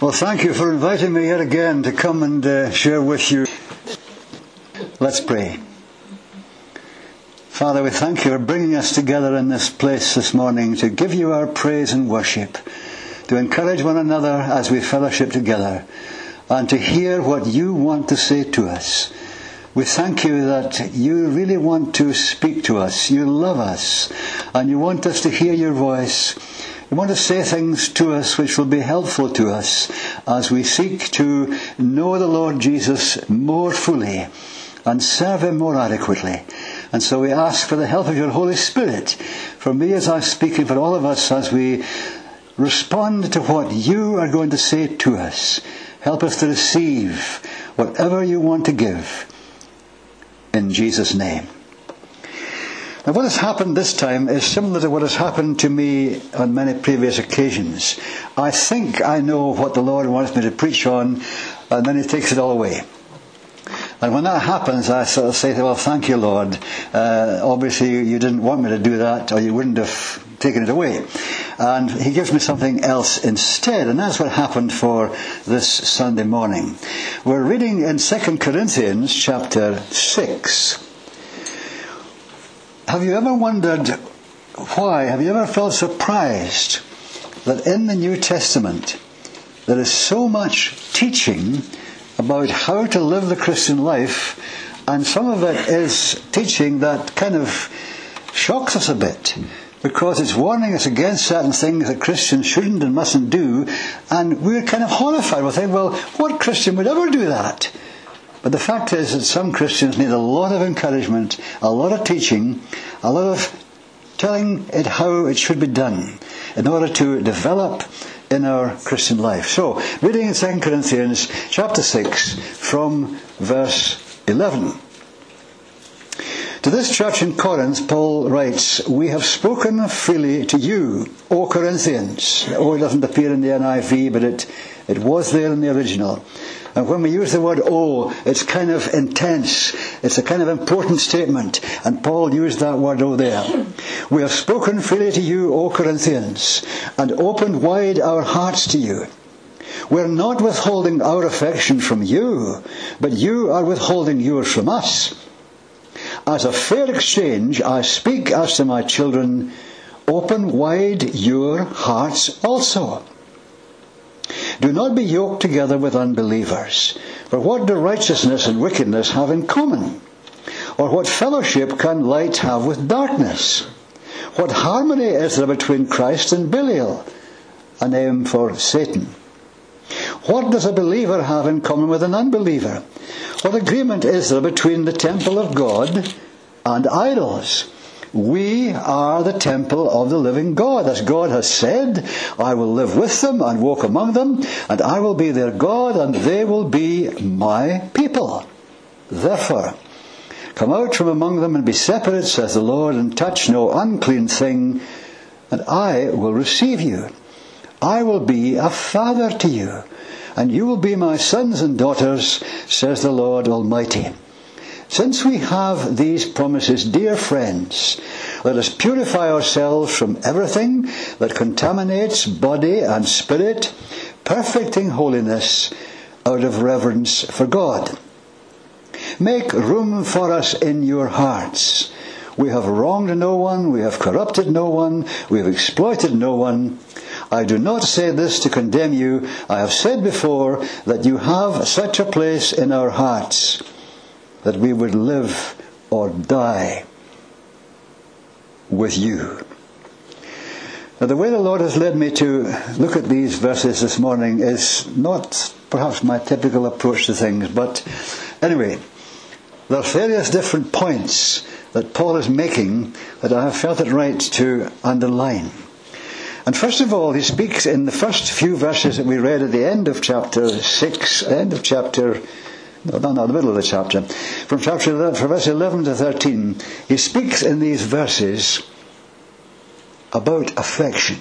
Well, thank you for inviting me yet again to come and uh, share with you. Let's pray. Father, we thank you for bringing us together in this place this morning to give you our praise and worship, to encourage one another as we fellowship together, and to hear what you want to say to us. We thank you that you really want to speak to us. You love us, and you want us to hear your voice. You want to say things to us which will be helpful to us as we seek to know the Lord Jesus more fully and serve Him more adequately. And so we ask for the help of your Holy Spirit, for me as I'm speaking, for all of us as we respond to what you are going to say to us. Help us to receive whatever you want to give. In Jesus' name. Now, what has happened this time is similar to what has happened to me on many previous occasions. I think I know what the Lord wants me to preach on, and then He takes it all away. And when that happens, I sort of say, well, thank you, Lord. Uh, obviously, you didn't want me to do that, or you wouldn't have taken it away. And he gives me something else instead, and that's what happened for this Sunday morning. We're reading in 2 Corinthians chapter 6. Have you ever wondered why? Have you ever felt surprised that in the New Testament there is so much teaching about how to live the Christian life, and some of it is teaching that kind of shocks us a bit because it's warning us against certain things that Christians shouldn't and mustn't do, and we're kind of horrified. We think, well, what Christian would ever do that? But the fact is that some Christians need a lot of encouragement, a lot of teaching, a lot of telling it how it should be done in order to develop in our Christian life. So, reading in 2 Corinthians chapter 6 from verse 11. To this church in Corinth, Paul writes, We have spoken freely to you, O Corinthians. It doesn't appear in the NIV, but it, it was there in the original. And when we use the word oh, it's kind of intense. It's a kind of important statement. And Paul used that word oh there. We have spoken freely to you, O Corinthians, and opened wide our hearts to you. We're not withholding our affection from you, but you are withholding yours from us. As a fair exchange, I speak as to my children, open wide your hearts also. Do not be yoked together with unbelievers. For what do righteousness and wickedness have in common? Or what fellowship can light have with darkness? What harmony is there between Christ and Belial, a name for Satan? What does a believer have in common with an unbeliever? What agreement is there between the temple of God and idols? We are the temple of the living God. As God has said, I will live with them and walk among them, and I will be their God, and they will be my people. Therefore, come out from among them and be separate, says the Lord, and touch no unclean thing, and I will receive you. I will be a father to you, and you will be my sons and daughters, says the Lord Almighty. Since we have these promises, dear friends, let us purify ourselves from everything that contaminates body and spirit, perfecting holiness out of reverence for God. Make room for us in your hearts. We have wronged no one, we have corrupted no one, we have exploited no one. I do not say this to condemn you. I have said before that you have such a place in our hearts that we would live or die with you. Now, the way the Lord has led me to look at these verses this morning is not perhaps my typical approach to things, but anyway, there are various different points that Paul is making that I have felt it right to underline. And first of all, he speaks in the first few verses that we read at the end of chapter 6, end of chapter no, no, no, the middle of the chapter. From chapter 11, from verse 11 to 13, he speaks in these verses about affection.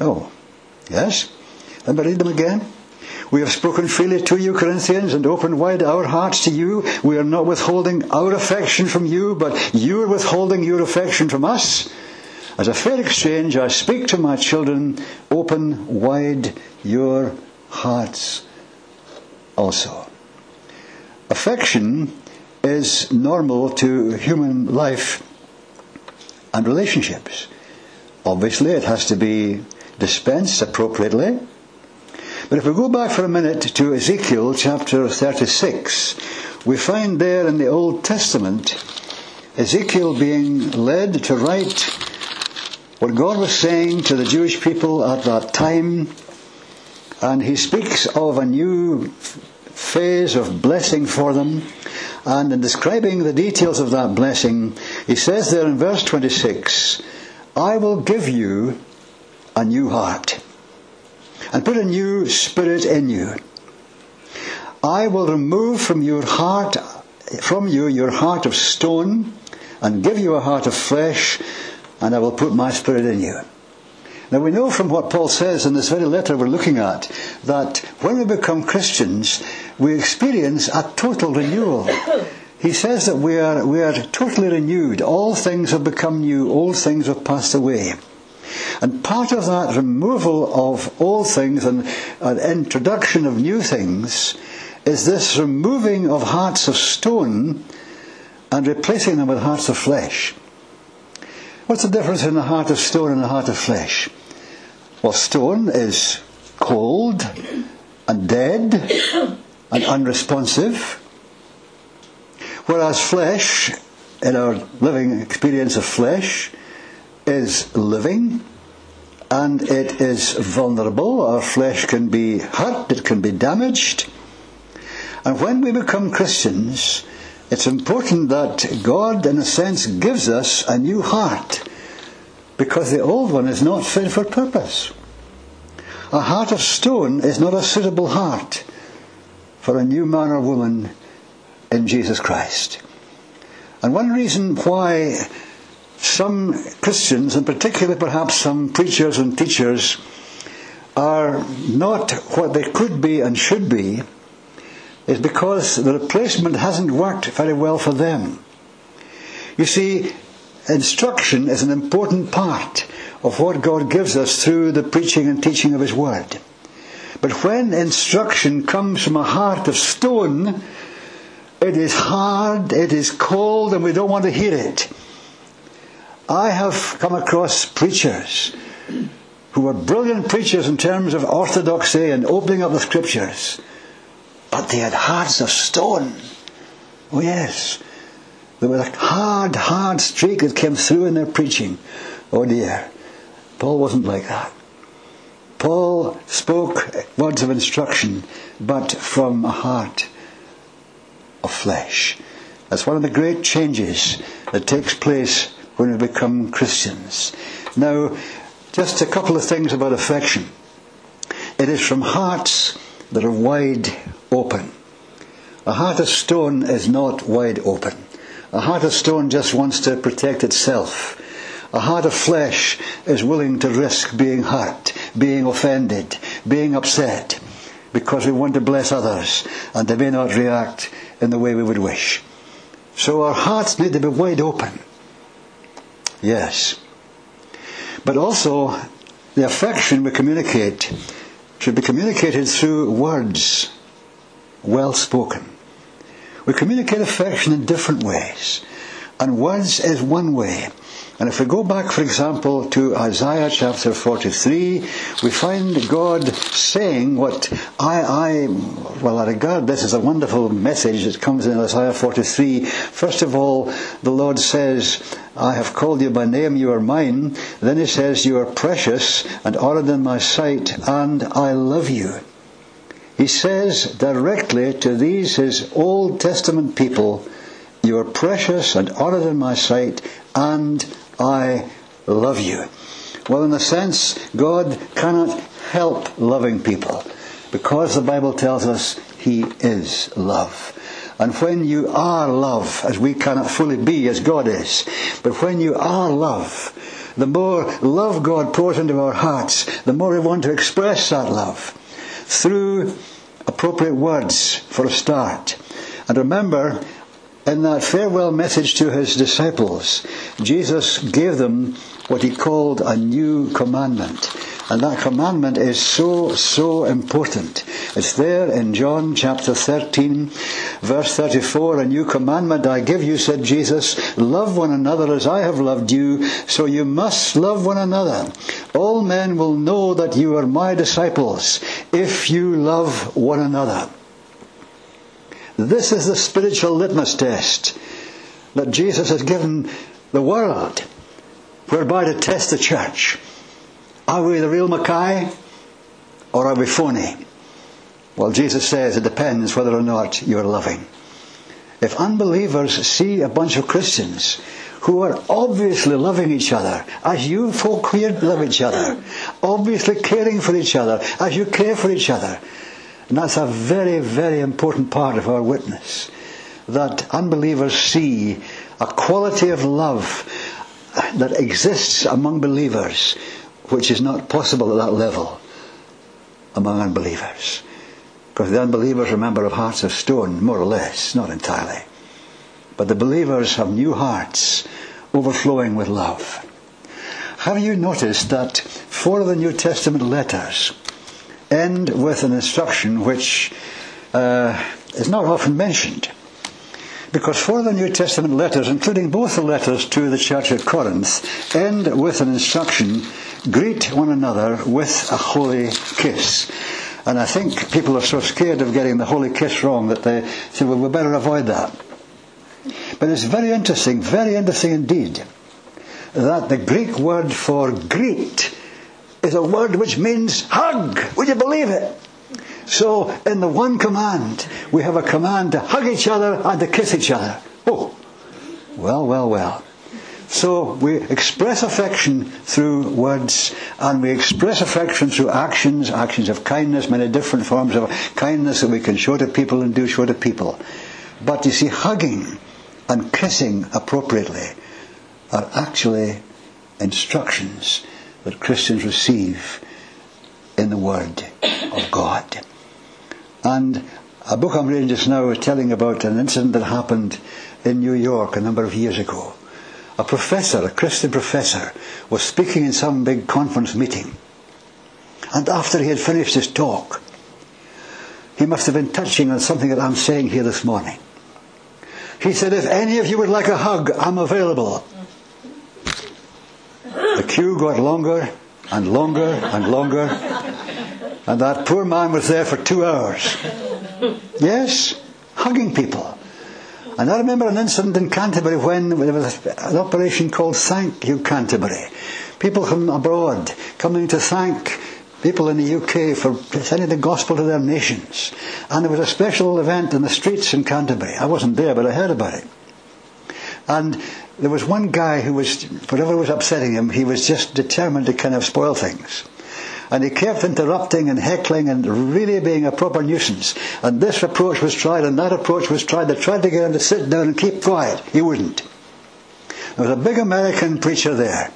Oh, yes? Let me read them again. We have spoken freely to you, Corinthians, and opened wide our hearts to you. We are not withholding our affection from you, but you are withholding your affection from us. As a fair exchange, I speak to my children, open wide your hearts also. Affection is normal to human life and relationships. Obviously, it has to be dispensed appropriately. But if we go back for a minute to Ezekiel chapter 36, we find there in the Old Testament Ezekiel being led to write what God was saying to the Jewish people at that time. And he speaks of a new phase of blessing for them. And in describing the details of that blessing, he says there in verse 26, I will give you a new heart and put a new spirit in you. I will remove from your heart, from you your heart of stone and give you a heart of flesh and I will put my spirit in you. Now we know from what Paul says in this very letter we're looking at that when we become Christians, we experience a total renewal. He says that we are, we are totally renewed. All things have become new. Old things have passed away. And part of that removal of old things and an introduction of new things is this removing of hearts of stone and replacing them with hearts of flesh. What's the difference in a heart of stone and a heart of flesh? Well, stone is cold and dead and unresponsive, whereas flesh, in our living experience of flesh, is living and it is vulnerable. Our flesh can be hurt, it can be damaged. And when we become Christians, it's important that God, in a sense, gives us a new heart because the old one is not fit for purpose. A heart of stone is not a suitable heart for a new man or woman in Jesus Christ. And one reason why some Christians, and particularly perhaps some preachers and teachers, are not what they could be and should be, is because the replacement hasn't worked very well for them. You see, instruction is an important part of what God gives us through the preaching and teaching of His Word. But when instruction comes from a heart of stone, it is hard, it is cold, and we don't want to hear it. I have come across preachers who were brilliant preachers in terms of orthodoxy and opening up the scriptures, but they had hearts of stone. Oh, yes. There was a hard, hard streak that came through in their preaching. Oh, dear. Paul wasn't like that. Paul spoke words of instruction, but from a heart of flesh. That's one of the great changes that takes place when we become Christians. Now, just a couple of things about affection. It is from hearts that are wide open. A heart of stone is not wide open. A heart of stone just wants to protect itself. A heart of flesh is willing to risk being hurt, being offended, being upset, because we want to bless others and they may not react in the way we would wish. So our hearts need to be wide open. Yes. But also, the affection we communicate should be communicated through words, well spoken. We communicate affection in different ways, and words is one way. And if we go back, for example, to Isaiah chapter 43, we find God saying what I, I, well, I regard this as a wonderful message that comes in Isaiah 43. First of all, the Lord says, I have called you by name, you are mine. Then he says, you are precious and honored in my sight, and I love you. He says directly to these, his Old Testament people, you are precious and honored in my sight, and I love you. Well, in a sense, God cannot help loving people because the Bible tells us He is love. And when you are love, as we cannot fully be as God is, but when you are love, the more love God pours into our hearts, the more we want to express that love through appropriate words for a start. And remember, in that farewell message to his disciples, Jesus gave them what he called a new commandment. And that commandment is so, so important. It's there in John chapter 13, verse 34. A new commandment I give you, said Jesus. Love one another as I have loved you, so you must love one another. All men will know that you are my disciples if you love one another. This is the spiritual litmus test that Jesus has given the world whereby to test the church. Are we the real Mackay or are we phony? Well, Jesus says it depends whether or not you're loving. If unbelievers see a bunch of Christians who are obviously loving each other, as you folk here love each other, obviously caring for each other, as you care for each other, and that's a very, very important part of our witness, that unbelievers see a quality of love that exists among believers which is not possible at that level among unbelievers. Because the unbelievers, remember, have hearts of stone, more or less, not entirely. But the believers have new hearts overflowing with love. Have you noticed that four of the New Testament letters end with an instruction which uh, is not often mentioned? Because four of the New Testament letters, including both the letters to the church at Corinth, end with an instruction greet one another with a holy kiss. And I think people are so scared of getting the holy kiss wrong that they say, well, we better avoid that. But it's very interesting, very interesting indeed, that the Greek word for greet is a word which means hug. Would you believe it? So, in the one command, we have a command to hug each other and to kiss each other. Oh, well, well, well. So we express affection through words and we express affection through actions, actions of kindness, many different forms of kindness that we can show to people and do show to people. But you see, hugging and kissing appropriately are actually instructions that Christians receive in the Word of God. And a book I'm reading just now is telling about an incident that happened in New York a number of years ago. A professor, a Christian professor, was speaking in some big conference meeting. And after he had finished his talk, he must have been touching on something that I'm saying here this morning. He said, If any of you would like a hug, I'm available. The queue got longer and longer and longer, and that poor man was there for two hours. Yes, hugging people. And I remember an incident in Canterbury when there was an operation called Thank You Canterbury. People from abroad coming to thank people in the UK for sending the gospel to their nations. And there was a special event in the streets in Canterbury. I wasn't there, but I heard about it. And there was one guy who was, whatever was upsetting him, he was just determined to kind of spoil things. And he kept interrupting and heckling and really being a proper nuisance. And this approach was tried and that approach was tried. They tried to get him to sit down and keep quiet. He wouldn't. There was a big American preacher there.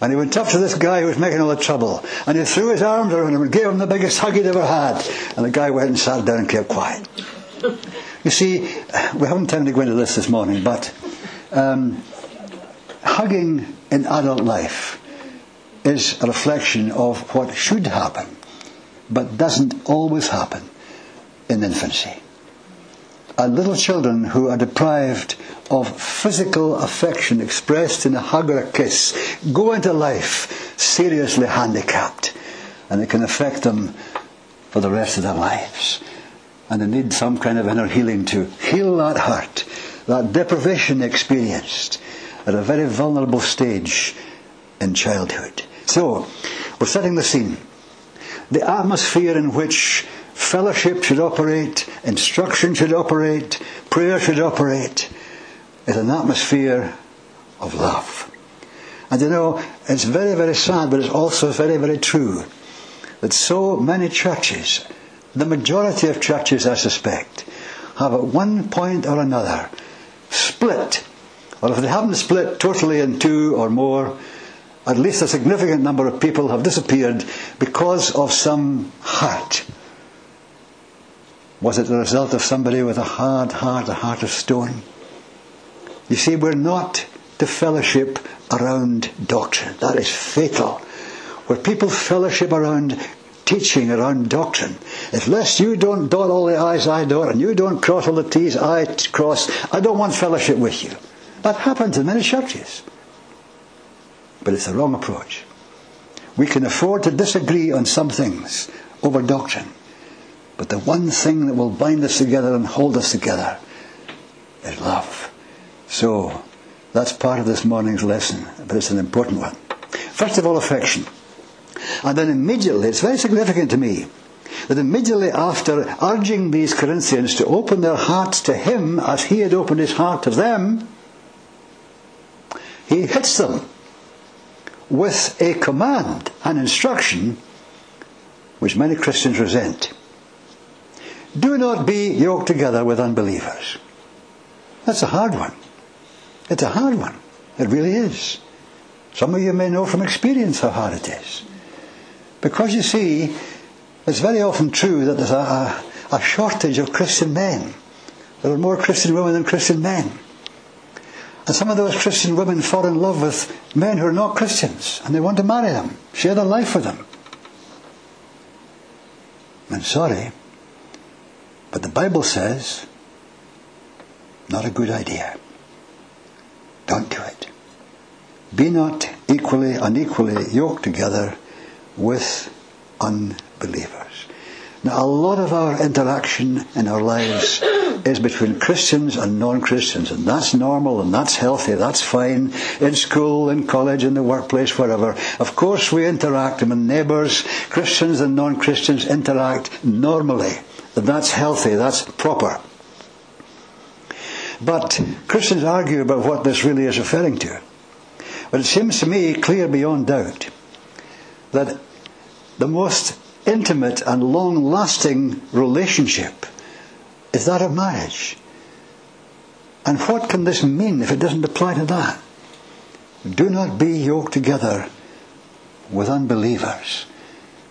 And he went up to this guy who was making all the trouble. And he threw his arms around him and gave him the biggest hug he'd ever had. And the guy went and sat down and kept quiet. You see, we haven't time to go into this this morning, but um, hugging in adult life is a reflection of what should happen, but doesn't always happen in infancy. And little children who are deprived of physical affection expressed in a hug or a kiss go into life seriously handicapped, and it can affect them for the rest of their lives. And they need some kind of inner healing to heal that hurt, that deprivation experienced at a very vulnerable stage in childhood. So, we're setting the scene. The atmosphere in which fellowship should operate, instruction should operate, prayer should operate, is an atmosphere of love. And you know, it's very, very sad, but it's also very, very true that so many churches, the majority of churches, I suspect, have at one point or another split, or if they haven't split totally in two or more, at least a significant number of people have disappeared because of some hurt. Was it the result of somebody with a hard heart, a heart of stone? You see, we're not to fellowship around doctrine. That is fatal. Where people fellowship around teaching, around doctrine. If lest you don't dot all the I's I dot and you don't cross all the T's I cross, I don't want fellowship with you. That happens in many churches. But it's the wrong approach. We can afford to disagree on some things over doctrine. But the one thing that will bind us together and hold us together is love. So, that's part of this morning's lesson, but it's an important one. First of all, affection. And then immediately, it's very significant to me, that immediately after urging these Corinthians to open their hearts to him as he had opened his heart to them, he hits them with a command, an instruction, which many Christians resent. Do not be yoked together with unbelievers. That's a hard one. It's a hard one. It really is. Some of you may know from experience how hard it is. Because you see, it's very often true that there's a, a, a shortage of Christian men. There are more Christian women than Christian men. And some of those Christian women fall in love with men who are not Christians and they want to marry them, share their life with them. I'm sorry, but the Bible says, not a good idea. Don't do it. Be not equally, unequally yoked together with unbelievers. Now, a lot of our interaction in our lives is between Christians and non-Christians, and that's normal and that's healthy, that's fine, in school, in college, in the workplace, wherever. Of course we interact with neighbours, Christians and non-Christians interact normally. And that's healthy, that's proper. But Christians argue about what this really is referring to. But it seems to me clear beyond doubt that the most intimate and long lasting relationship is that of marriage. And what can this mean if it doesn't apply to that? Do not be yoked together with unbelievers.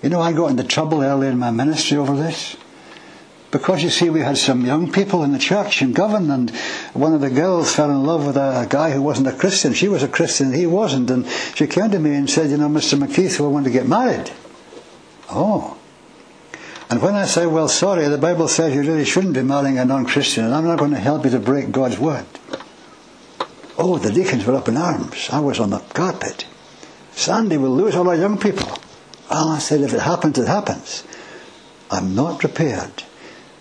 You know, I got into trouble early in my ministry over this. Because you see, we had some young people in the church in Govan, and one of the girls fell in love with a, guy who wasn't a Christian. She was a Christian, he wasn't. And she came to me and said, You know, Mr. McKeith, we want to get married. Oh. And when I say, well, sorry, the Bible says you really shouldn't be marrying a non-Christian, and I'm not going to help you to break God's word. Oh, the deacons were up in arms. I was on the carpet. Sandy will lose all our young people. Well, I said, if it happens, it happens. I'm not prepared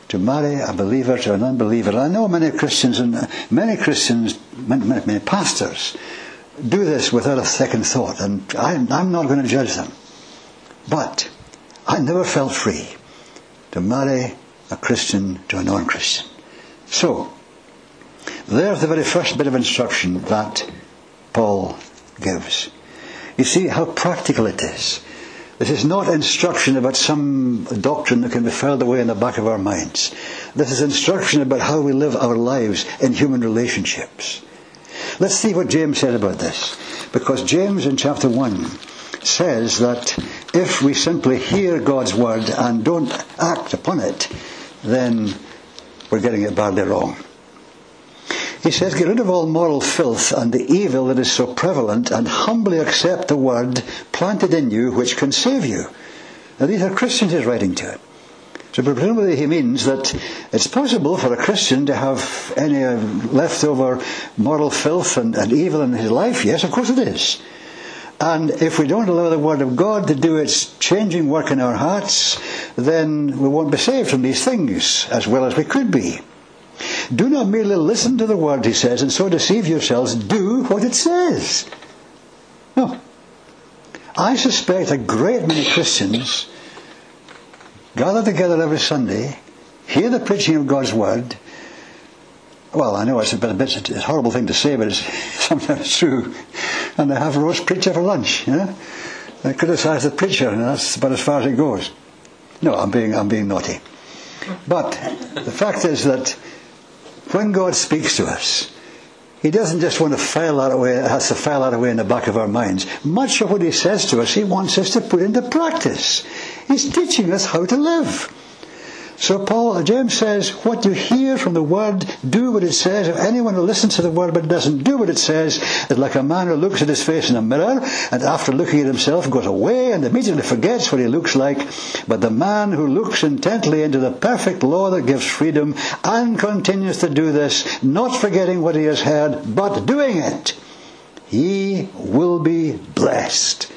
to marry a believer to an unbeliever. I know many Christians and uh, many Christians, many, many, pastors, do this without a second thought, and I'm, I'm not going to judge them. But I never felt free to marry a Christian to a non-Christian. So, there's the very first bit of instruction that Paul gives. You see how practical it is. This is not instruction about some doctrine that can be filed away in the back of our minds. This is instruction about how we live our lives in human relationships. Let's see what James said about this. Because James in chapter 1 says that if we simply hear God's word and don't act upon it, then we're getting it badly wrong. He says, Get rid of all moral filth and the evil that is so prevalent, and humbly accept the word planted in you which can save you. Now, these are Christians he's writing to. So presumably he means that it's possible for a Christian to have any leftover moral filth and, and evil in his life. Yes, of course it is. And if we don't allow the Word of God to do its changing work in our hearts, then we won't be saved from these things as well as we could be. Do not merely listen to the Word, he says, and so deceive yourselves. Do what it says. No. I suspect a great many Christians gather together every Sunday, hear the preaching of God's Word, well, I know it's a bit, a bit it's a horrible thing to say, but it's sometimes true. And they have roast preacher for lunch, know. They criticise the preacher, and that's about as far as it goes. No, I'm being, I'm being naughty. But the fact is that when God speaks to us, He doesn't just want to file that away, It has to file that away in the back of our minds. Much of what He says to us, He wants us to put into practice. He's teaching us how to live. So Paul, uh, James says, what you hear from the word, do what it says. If anyone who listens to the word but doesn't do what it says is like a man who looks at his face in a mirror and after looking at himself goes away and immediately forgets what he looks like. But the man who looks intently into the perfect law that gives freedom and continues to do this, not forgetting what he has heard, but doing it, he will be blessed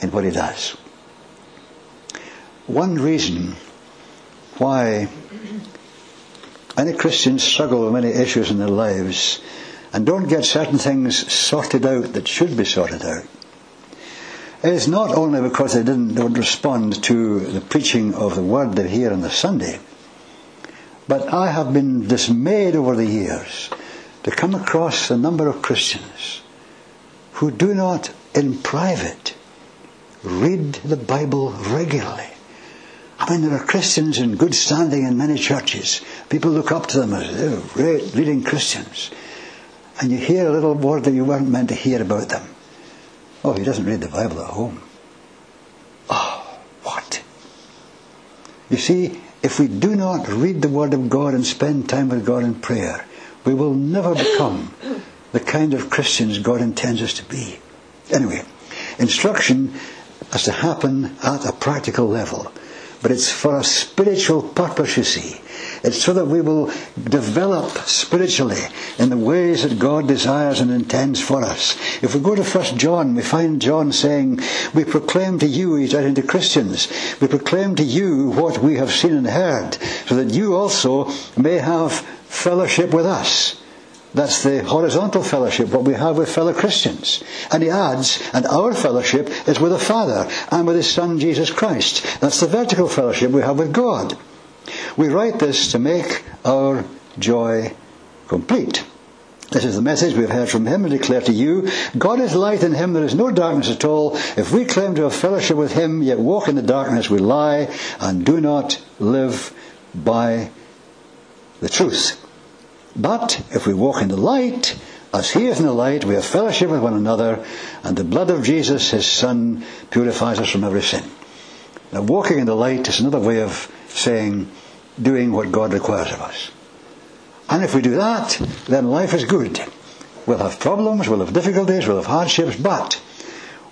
in what he does. One reason why many Christians struggle with many issues in their lives and don't get certain things sorted out that should be sorted out is not only because they didn't don't respond to the preaching of the word they hear on the Sunday, but I have been dismayed over the years to come across a number of Christians who do not in private read the Bible regularly. I mean, there are Christians in good standing in many churches. People look up to them as they're great leading Christians. And you hear a little word that you weren't meant to hear about them. Oh, he doesn't read the Bible at home. Oh, what? You see, if we do not read the Word of God and spend time with God in prayer, we will never become the kind of Christians God intends us to be. Anyway, instruction has to happen at a practical level but it's for a spiritual purpose, you see. It's so that we will develop spiritually in the ways that God desires and intends for us. If we go to 1 John, we find John saying, We proclaim to you, he's writing to Christians, we proclaim to you what we have seen and heard, so that you also may have fellowship with us. That's the horizontal fellowship, what we have with fellow Christians. And he adds, and our fellowship is with the Father and with his Son Jesus Christ. That's the vertical fellowship we have with God. We write this to make our joy complete. This is the message we've heard from him and declare to you. God is light in him, there is no darkness at all. If we claim to have fellowship with him, yet walk in the darkness, we lie and do not live by the truth. But if we walk in the light, as he is in the light, we have fellowship with one another, and the blood of Jesus, his Son, purifies us from every sin. Now, walking in the light is another way of saying doing what God requires of us. And if we do that, then life is good. We'll have problems, we'll have difficulties, we'll have hardships, but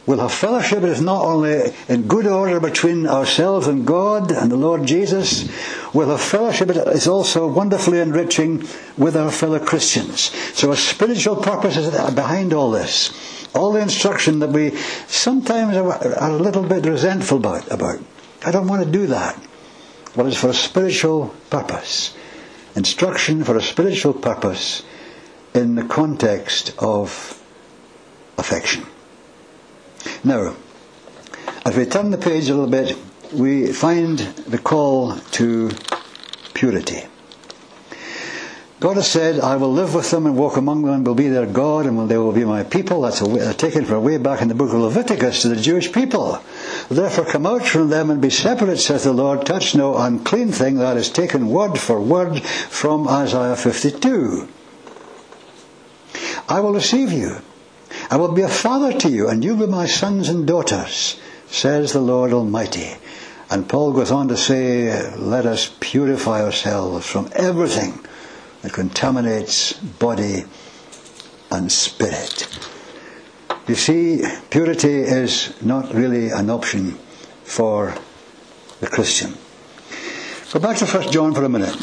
we'll have fellowship is not only in good order between ourselves and God and the Lord Jesus, we'll have fellowship is also wonderfully enriching with our fellow Christians. So a spiritual purpose is behind all this. All the instruction that we sometimes are a little bit resentful about. about. I don't want to do that. Well, it's for a spiritual purpose. Instruction for a spiritual purpose in the context of affection. Now, as we turn the page a little bit, we find the call to purity. God has said, I will live with them and walk among them and will be their God and they will be my people. That's a, uh, taken from way back in the book of Leviticus to the Jewish people. Therefore come out from them and be separate, saith the Lord. Touch no unclean thing. That is taken word for word from Isaiah 52. I will receive you I will be a father to you, and you will be my sons and daughters, says the Lord Almighty. And Paul goes on to say, let us purify ourselves from everything that contaminates body and spirit. You see, purity is not really an option for the Christian. Go back to 1 John for a minute,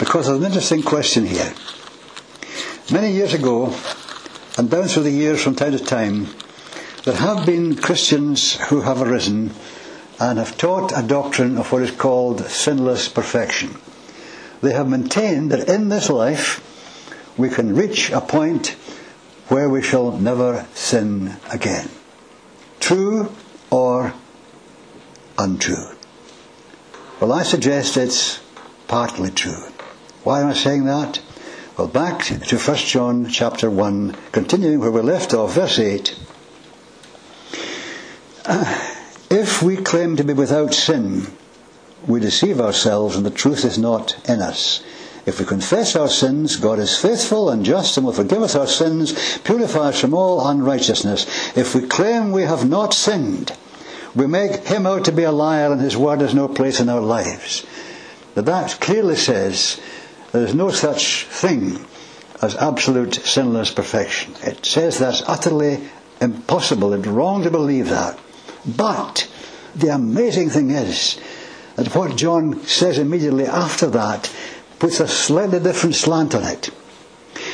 because there's an interesting question here. Many years ago, and down through the years from time to time, there have been Christians who have arisen and have taught a doctrine of what is called sinless perfection. They have maintained that in this life we can reach a point where we shall never sin again. True or untrue? Well, I suggest it's partly true. Why am I saying that? Well, back to 1 John chapter 1, continuing where we left off, verse 8. Uh, if we claim to be without sin, we deceive ourselves and the truth is not in us. If we confess our sins, God is faithful and just and will forgive us our sins, purify us from all unrighteousness. If we claim we have not sinned, We make him out to be a liar and his word has no place in our lives. But that clearly says there is no such thing as absolute sinless perfection. It says that's utterly impossible. It's wrong to believe that. But the amazing thing is that what John says immediately after that puts a slightly different slant on it.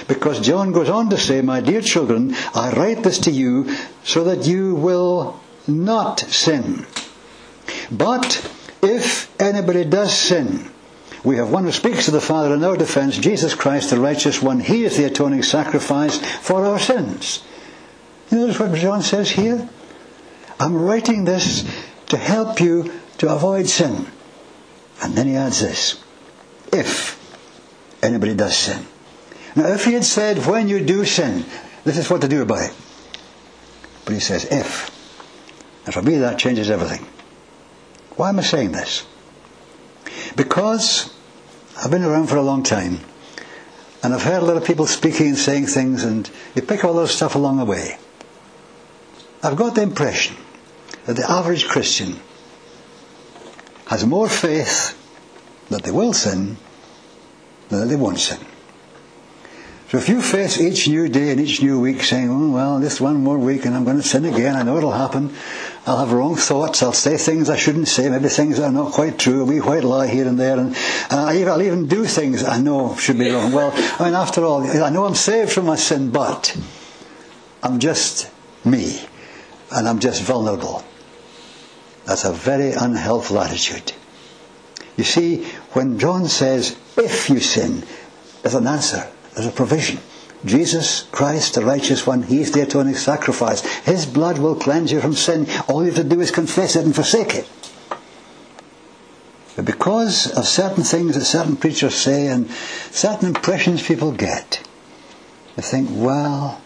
Because John goes on to say, My dear children, I write this to you so that you will not sin. But if anybody does sin, we have one who speaks to the Father in our defense, Jesus Christ, the righteous one. He is the atoning sacrifice for our sins. You notice what John says here? I'm writing this to help you to avoid sin. And then he adds this if anybody does sin. Now, if he had said, when you do sin, this is what to do about it. But he says, if. And for me, that changes everything. Why am I saying this? Because I've been around for a long time, and I've heard a lot of people speaking and saying things, and you pick all those stuff along the way. I've got the impression that the average Christian has more faith that they will sin than that they won't sin. So if you face each new day and each new week saying, oh, well, this one more week and I'm going to sin again, I know it'll happen. I'll have wrong thoughts. I'll say things I shouldn't say. Maybe things that are not quite true. A wee white lie here and there. And uh, I'll even do things I know should be wrong. Well, I mean, after all, I know I'm saved from my sin, but I'm just me. And I'm just vulnerable. That's a very unhelpful attitude. You see, when John says, if you sin, there's an answer. There's a provision. Jesus Christ, the righteous one, He's the atoning sacrifice. His blood will cleanse you from sin. All you have to do is confess it and forsake it. But because of certain things that certain preachers say and certain impressions people get, they think, well,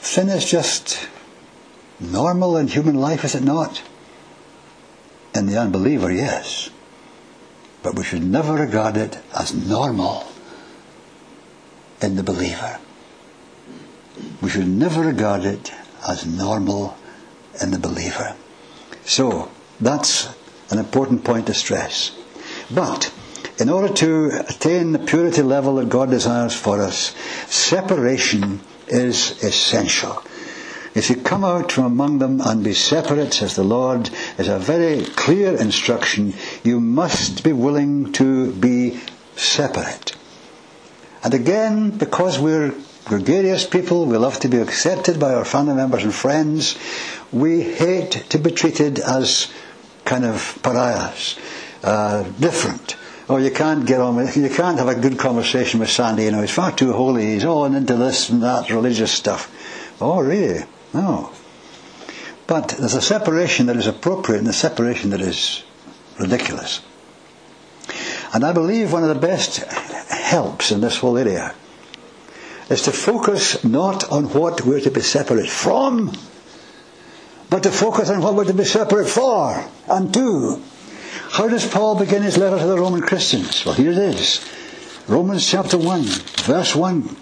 sin is just normal in human life, is it not? In the unbeliever, yes. But we should never regard it as normal in the believer. We should never regard it as normal in the believer. So, that's an important point to stress. But, in order to attain the purity level that God desires for us, separation is essential. If you come out from among them and be separate, says the Lord, is a very clear instruction. You must be willing to be separate. And again, because we're gregarious people, we love to be accepted by our family members and friends, we hate to be treated as kind of pariahs, uh, different. Oh, you can't get on with, you can't have a good conversation with Sandy, you know, he's far too holy, he's all into this and that religious stuff. Oh, really? No. But there's a separation that is appropriate and a separation that is ridiculous. And I believe one of the best helps in this whole area is to focus not on what we're to be separate from, but to focus on what we're to be separate for and to. How does Paul begin his letter to the Roman Christians? Well, here it is. Romans chapter 1, verse 1.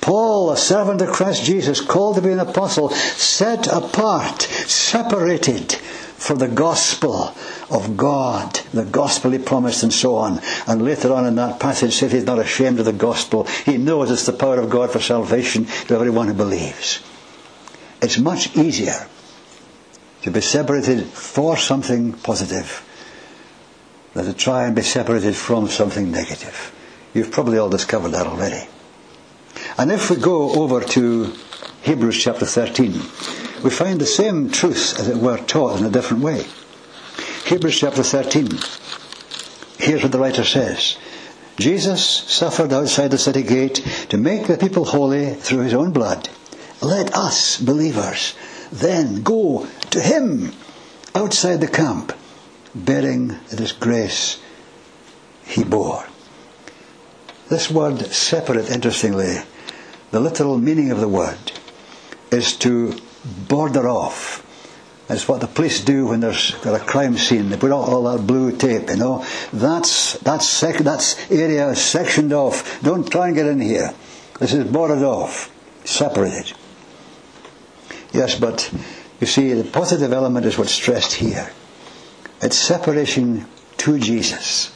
Paul, a servant of Christ Jesus, called to be an apostle, set apart, separated for the gospel of God, the gospel he promised, and so on. And later on in that passage, said he's not ashamed of the gospel. He knows it's the power of God for salvation to everyone who believes. It's much easier to be separated for something positive than to try and be separated from something negative. You've probably all discovered that already. And if we go over to Hebrews chapter 13, we find the same truth, as it were, taught in a different way. Hebrews chapter 13. Here's what the writer says. Jesus suffered outside the city gate to make the people holy through his own blood. Let us, believers, then go to him outside the camp, bearing the disgrace he bore. This word separate, interestingly, the literal meaning of the word is to border off. It's what the police do when there's got a crime scene. They put out all that blue tape, you know. That's that's sec- that's area sectioned off. Don't try and get in here. This is bordered off, separated. Yes, but You see, the positive element is what's stressed here. It's separation to Jesus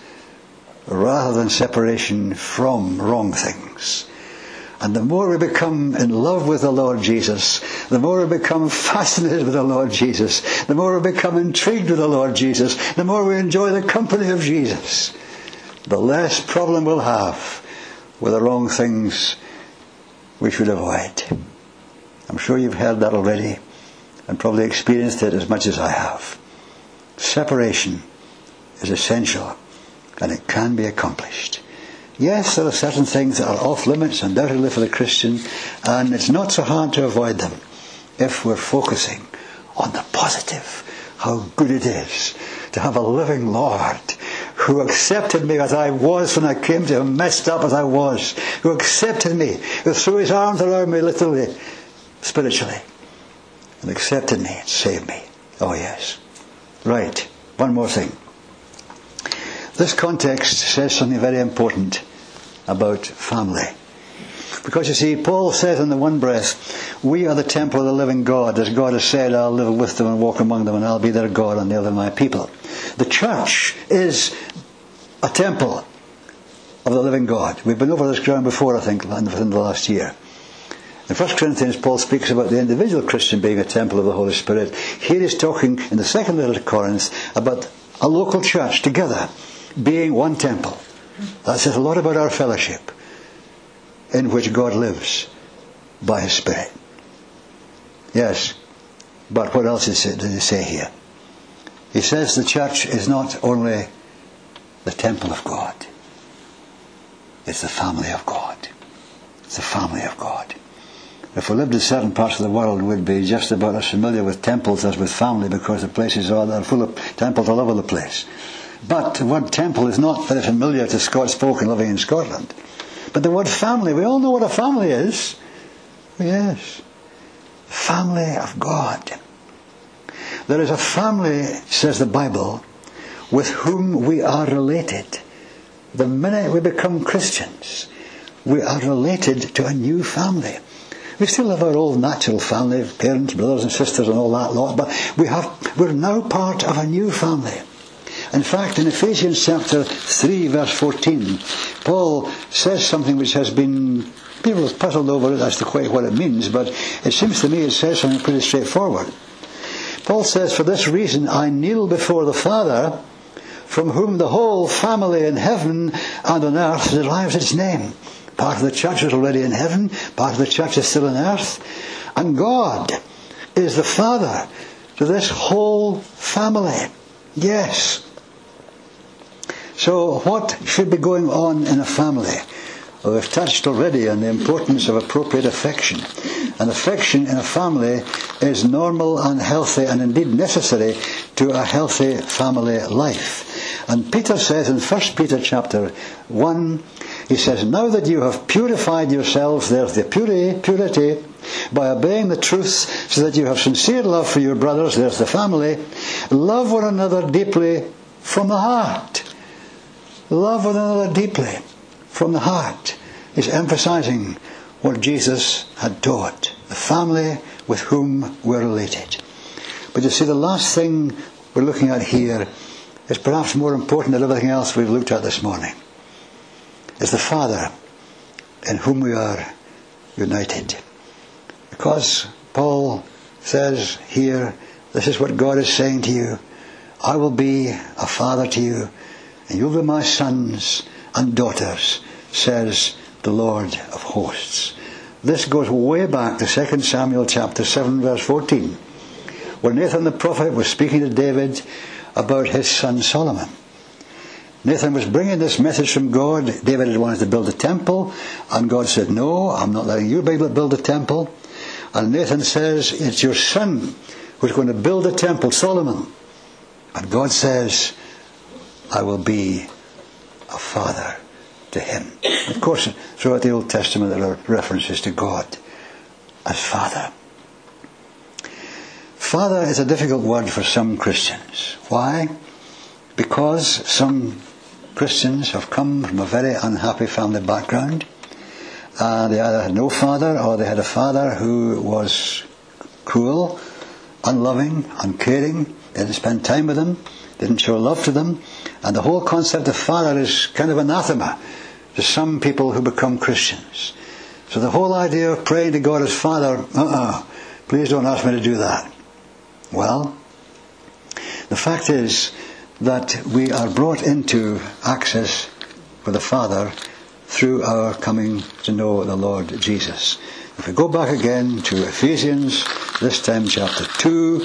rather than separation from wrong things. And the more we become in love with the Lord Jesus, the more we become fascinated with the Lord Jesus, the more we become intrigued with the Lord Jesus, the more we enjoy the company of Jesus, the less problem we'll have with the wrong things we should avoid. I'm sure you've heard that already and probably experienced it as much as I have. Separation is essential and it can be accomplished. Yes, there are certain things that are off limits, undoubtedly for the Christian, and it's not so hard to avoid them if we're focusing on the positive, how good it is to have a living Lord who accepted me as I was when I came to him, messed up as I was, who accepted me, who threw his arms around me literally, spiritually, and accepted me and saved me. Oh yes. Right. One more thing. This context says something very important about family. Because you see, Paul says in the one breath, We are the temple of the living God. As God has said, I'll live with them and walk among them, and I'll be their God, and they'll be my people. The church is a temple of the living God. We've been over this ground before, I think, within the last year. In 1 Corinthians, Paul speaks about the individual Christian being a temple of the Holy Spirit. Here he's talking in the second letter to Corinth about a local church together being one temple. That says a lot about our fellowship in which God lives by His Spirit. Yes, but what else does he say here? He says the church is not only the temple of God, it's the family of God. It's the family of God. If we lived in certain parts of the world, we'd be just about as familiar with temples as with family because the places are full of temples all over the place. But the word temple is not very familiar to Scots folk living in Scotland. But the word family, we all know what a family is. Yes. Family of God. There is a family, says the Bible, with whom we are related. The minute we become Christians, we are related to a new family. We still have our old natural family, parents, brothers and sisters and all that lot, but we have, we're now part of a new family. In fact, in Ephesians chapter 3, verse 14, Paul says something which has been, people have puzzled over it as to quite what it means, but it seems to me it says something pretty straightforward. Paul says, For this reason I kneel before the Father, from whom the whole family in heaven and on earth derives its name. Part of the church is already in heaven, part of the church is still on earth. And God is the Father to this whole family. Yes. So, what should be going on in a family? Well, we've touched already on the importance of appropriate affection. And affection in a family is normal and healthy and indeed necessary to a healthy family life. And Peter says in 1 Peter chapter 1, he says, Now that you have purified yourselves, there's the purity, purity, by obeying the truth, so that you have sincere love for your brothers, there's the family, love one another deeply from the heart. Love one another deeply from the heart is emphasizing what Jesus had taught. The family with whom we're related. But you see, the last thing we're looking at here is perhaps more important than everything else we've looked at this morning. Is the Father in whom we are united. Because Paul says here, this is what God is saying to you. I will be a father to you and you'll be my sons and daughters, says the Lord of hosts. This goes way back to 2 Samuel chapter 7 verse 14, where Nathan the prophet was speaking to David about his son Solomon. Nathan was bringing this message from God. David had wanted to build a temple, and God said, No, I'm not letting you build a temple. And Nathan says, It's your son who's going to build a temple, Solomon. And God says, I will be a father to him. Of course, throughout the Old Testament there are references to God as Father. Father is a difficult word for some Christians. Why? Because some Christians have come from a very unhappy family background. Uh, they either had no father or they had a father who was cruel unloving, uncaring, they didn't spend time with them, didn't show love to them, and the whole concept of father is kind of anathema to some people who become Christians. So the whole idea of praying to God as Father, uh-uh, please don't ask me to do that. Well, the fact is that we are brought into access with the Father through our coming to know the Lord Jesus. If we go back again to Ephesians, this time chapter 2,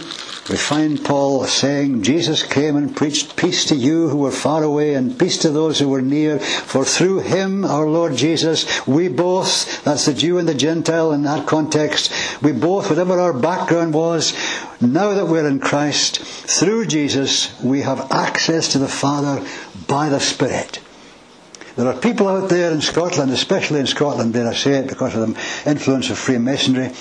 we find Paul saying, Jesus came and preached peace to you who were far away and peace to those who were near. For through him, our Lord Jesus, we both, that's the Jew and the Gentile in that context, we both, whatever our background was, now that we're in Christ, through Jesus, we have access to the Father by the Spirit. There are people out there in Scotland, especially in Scotland, dare I say it, because of the influence of Freemasonry,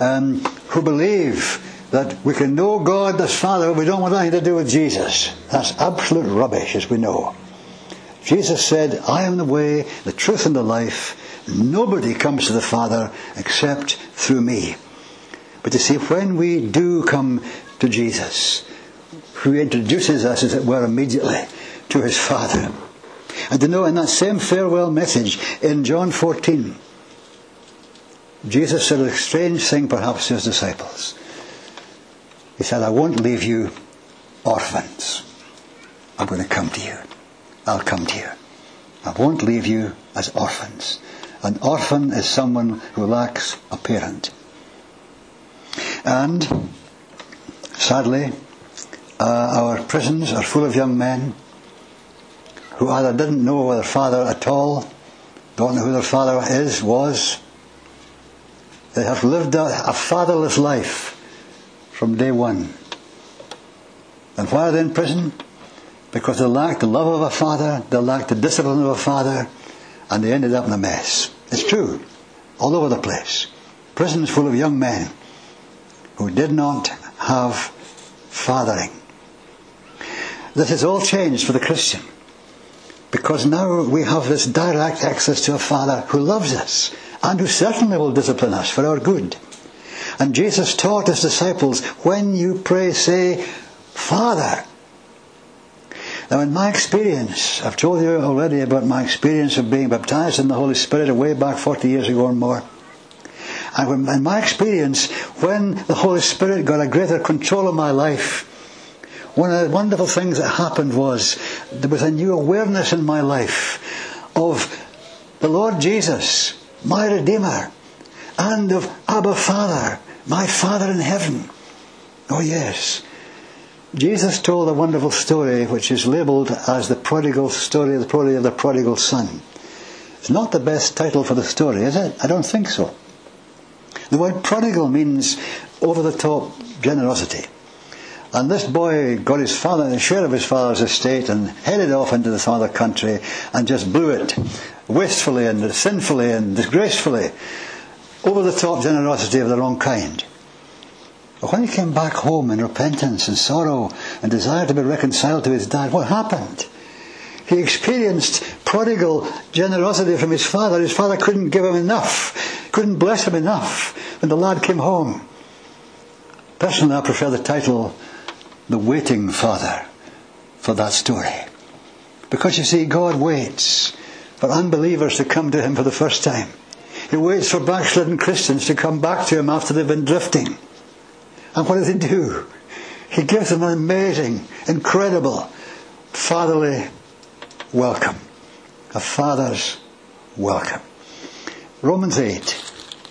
um, who believe that we can know God as Father, but we don't want anything to do with Jesus. That's absolute rubbish, as we know. Jesus said, I am the way, the truth, and the life. Nobody comes to the Father except through me. But you see, when we do come to Jesus, who introduces us, as it were, immediately to his Father, and to know in that same farewell message in John 14, Jesus said a strange thing perhaps to his disciples. He said, I won't leave you orphans. I'm going to come to you. I'll come to you. I won't leave you as orphans. An orphan is someone who lacks a parent. And sadly, uh, our prisons are full of young men who either didn't know their father at all, don't know who their father is, was. They have lived a, a fatherless life from day one. And why are they in prison? Because they lacked the love of a father, they lacked the discipline of a father, and they ended up in a mess. It's true, all over the place. Prisons full of young men who did not have fathering. This has all changed for the Christian. Because now we have this direct access to a Father who loves us and who certainly will discipline us for our good. And Jesus taught his disciples, when you pray, say, Father. Now, in my experience, I've told you already about my experience of being baptized in the Holy Spirit way back 40 years ago and more. And in my experience, when the Holy Spirit got a greater control of my life, one of the wonderful things that happened was there was a new awareness in my life of the Lord Jesus, my Redeemer, and of Abba Father, my Father in heaven. Oh, yes. Jesus told a wonderful story which is labelled as the prodigal story of the of the prodigal son. It's not the best title for the story, is it? I don't think so. The word prodigal means over the top generosity. And this boy got his father, the share of his father's estate, and headed off into the father country and just blew it wastefully and sinfully and disgracefully. Over the top generosity of the wrong kind. But when he came back home in repentance and sorrow and desire to be reconciled to his dad, what happened? He experienced prodigal generosity from his father. His father couldn't give him enough, couldn't bless him enough when the lad came home. Personally, I prefer the title the waiting father for that story. Because you see, God waits for unbelievers to come to Him for the first time. He waits for backslidden Christians to come back to Him after they've been drifting. And what does He do? He gives them an amazing, incredible, fatherly welcome. A father's welcome. Romans 8.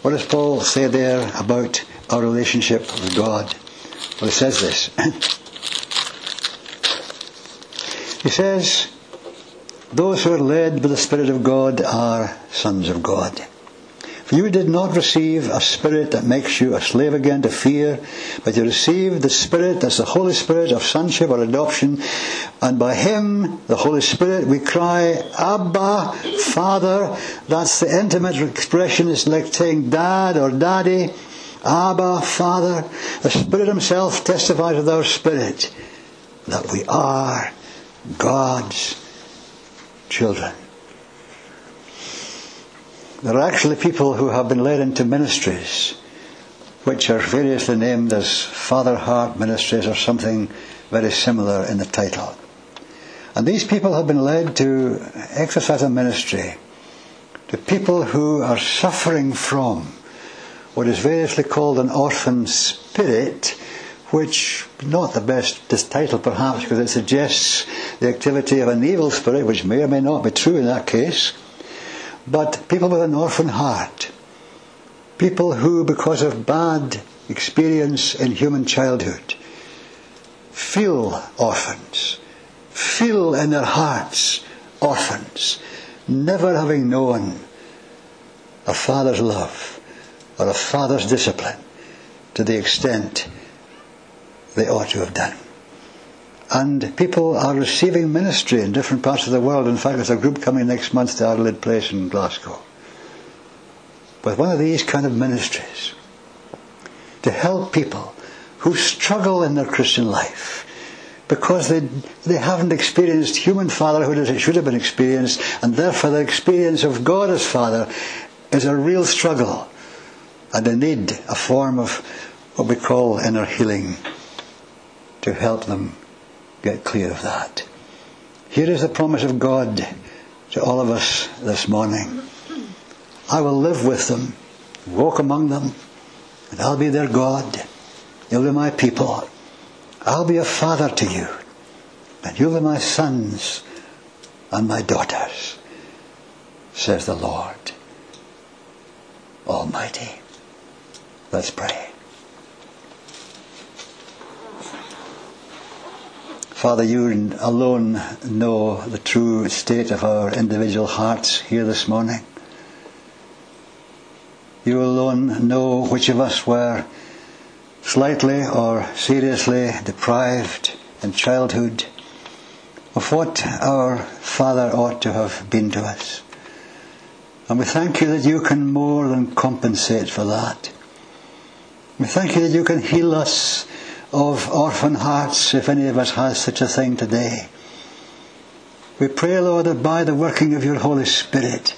What does Paul say there about our relationship with God? Well, he says this. He says, Those who are led by the Spirit of God are sons of God. For you did not receive a spirit that makes you a slave again to fear, but you received the Spirit as the Holy Spirit of sonship or adoption, and by Him, the Holy Spirit, we cry, Abba, Father. That's the intimate expression. It's like saying Dad or Daddy. Abba, Father. The Spirit Himself testifies with our spirit that we are God's children. There are actually people who have been led into ministries which are variously named as Father Heart Ministries or something very similar in the title. And these people have been led to exercise a ministry to people who are suffering from what is variously called an orphan spirit, which not the best title perhaps because it suggests the activity of an evil spirit, which may or may not be true in that case, but people with an orphan heart, people who, because of bad experience in human childhood, feel orphans, feel in their hearts orphans, never having known a father's love or a father's discipline to the extent they ought to have done. And people are receiving ministry in different parts of the world. In fact, there's a group coming next month to Adelaide Place in Glasgow. With one of these kind of ministries to help people who struggle in their Christian life because they, they haven't experienced human fatherhood as it should have been experienced, and therefore the experience of God as Father is a real struggle, and they need a form of what we call inner healing to help them get clear of that. Here is the promise of God to all of us this morning. I will live with them, walk among them, and I'll be their God. You'll be my people. I'll be a father to you, and you'll be my sons and my daughters, says the Lord Almighty. Let's pray. Father, you alone know the true state of our individual hearts here this morning. You alone know which of us were slightly or seriously deprived in childhood of what our Father ought to have been to us. And we thank you that you can more than compensate for that. We thank you that you can heal us of orphan hearts if any of us has such a thing today. We pray, Lord, that by the working of your Holy Spirit,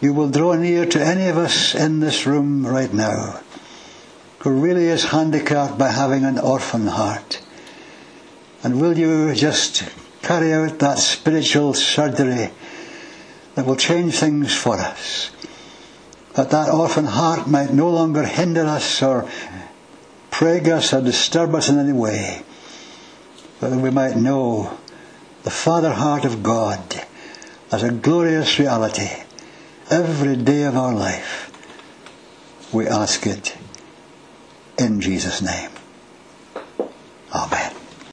you will draw near to any of us in this room right now who really is handicapped by having an orphan heart. And will you just carry out that spiritual surgery that will change things for us? That that orphan heart might no longer hinder us or plague us or disturb us in any way, but that we might know the Father heart of God as a glorious reality every day of our life. We ask it in Jesus' name. Amen.